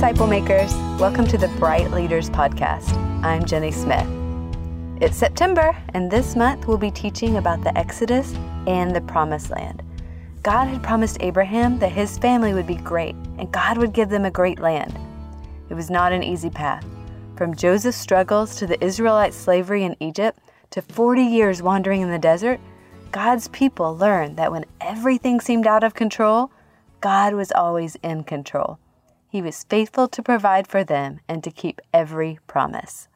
disciple makers. Welcome to the Brite Leaders Podcast. I'm Jenny Smith. It's September, and this month we'll be teaching about the Exodus and the Promised Land. God had promised Abraham that his family would be great, and God would give them a great land. It was not an easy path. From Joseph's struggles to the Israelite slavery in Egypt to 40 years wandering in the desert, God's people learned that when everything seemed out of control, God was always in control. He was faithful to provide for them and to keep every promise.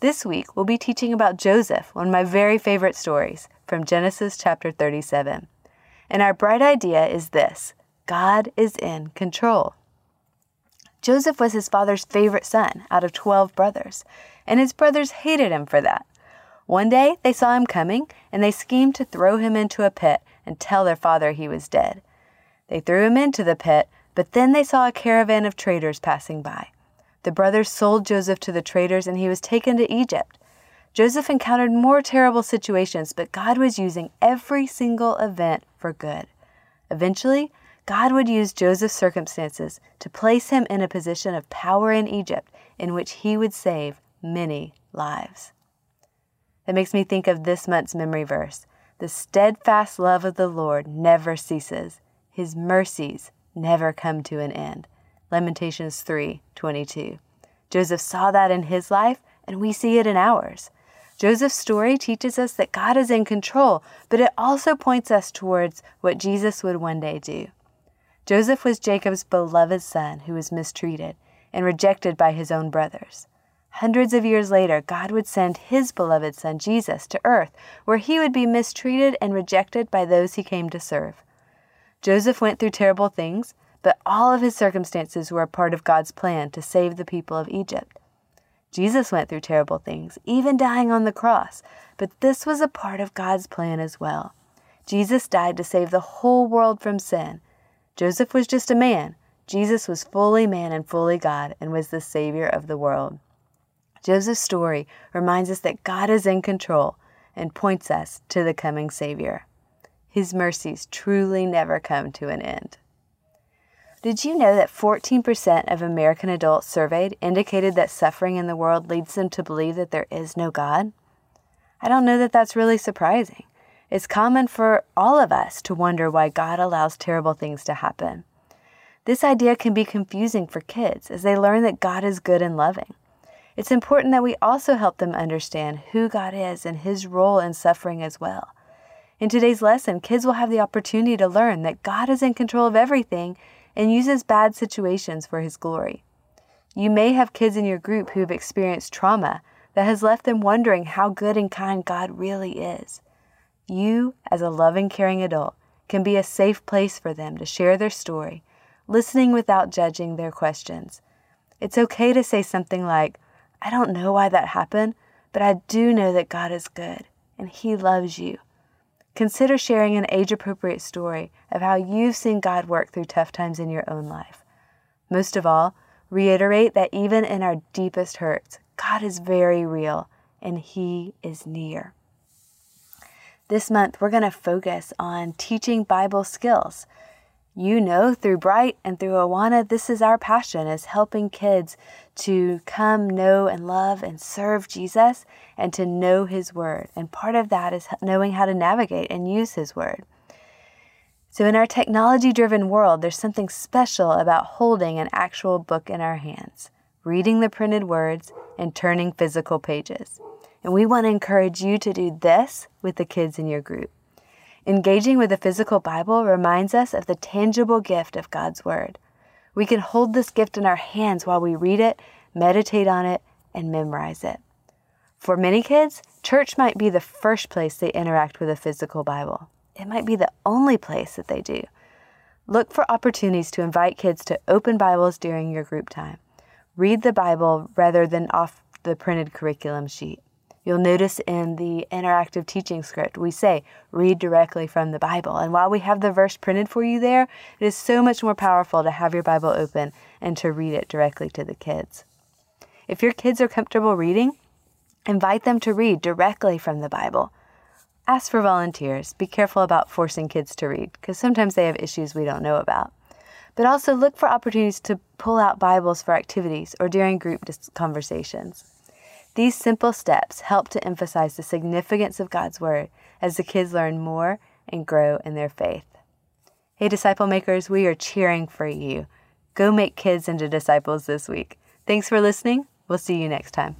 This week, we'll be teaching about Joseph, one of my very favorite stories from Genesis chapter 37. And our bright idea is this God is in control. Joseph was his father's favorite son out of 12 brothers, and his brothers hated him for that. One day, they saw him coming, and they schemed to throw him into a pit and tell their father he was dead. They threw him into the pit, but then they saw a caravan of traders passing by. The brothers sold Joseph to the traders, and he was taken to Egypt. Joseph encountered more terrible situations, but God was using every single event for good. Eventually, God would use Joseph's circumstances to place him in a position of power in Egypt in which he would save many lives. That makes me think of this month's memory verse The steadfast love of the Lord never ceases, his mercies never come to an end. Lamentations 3:22. Joseph saw that in his life, and we see it in ours. Joseph's story teaches us that God is in control, but it also points us towards what Jesus would one day do. Joseph was Jacob's beloved son who was mistreated and rejected by his own brothers. Hundreds of years later, God would send his beloved son Jesus to earth, where he would be mistreated and rejected by those he came to serve. Joseph went through terrible things, but all of his circumstances were a part of God's plan to save the people of Egypt. Jesus went through terrible things, even dying on the cross, but this was a part of God's plan as well. Jesus died to save the whole world from sin Joseph was just a man. Jesus was fully man and fully God and was the Savior of the world. Joseph's story reminds us that God is in control and points us to the coming Savior. His mercies truly never come to an end. Did you know that 14% of American adults surveyed indicated that suffering in the world leads them to believe that there is no God? I don't know that that's really surprising. It's common for all of us to wonder why God allows terrible things to happen. This idea can be confusing for kids as they learn that God is good and loving. It's important that we also help them understand who God is and his role in suffering as well. In today's lesson, kids will have the opportunity to learn that God is in control of everything and uses bad situations for his glory. You may have kids in your group who have experienced trauma that has left them wondering how good and kind God really is. You, as a loving, caring adult, can be a safe place for them to share their story, listening without judging their questions. It's okay to say something like, I don't know why that happened, but I do know that God is good and He loves you. Consider sharing an age appropriate story of how you've seen God work through tough times in your own life. Most of all, reiterate that even in our deepest hurts, God is very real and He is near. This month, we're going to focus on teaching Bible skills. You know, through Brite and through Awana, this is our passion is helping kids to come know and love and serve Jesus and to know his word. And part of that is knowing how to navigate and use his word. So, in our technology driven world, there's something special about holding an actual book in our hands, reading the printed words, and turning physical pages. And we want to encourage you to do this with the kids in your group. Engaging with the physical Bible reminds us of the tangible gift of God's Word. We can hold this gift in our hands while we read it, meditate on it, and memorize it. For many kids, church might be the first place they interact with a physical Bible. It might be the only place that they do. Look for opportunities to invite kids to open Bibles during your group time. Read the Bible rather than off the printed curriculum sheet. You'll notice in the interactive teaching script, we say, read directly from the Bible. And while we have the verse printed for you there, it is so much more powerful to have your Bible open and to read it directly to the kids. If your kids are comfortable reading, invite them to read directly from the Bible. Ask for volunteers. Be careful about forcing kids to read because sometimes they have issues we don't know about. but also look for opportunities to pull out Bibles for activities or during group conversations. These simple steps help to emphasize the significance of God's Word as the kids learn more and grow in their faith. Hey, disciple makers, we are cheering for you. Go make kids into disciples this week. Thanks for listening. We'll see you next time.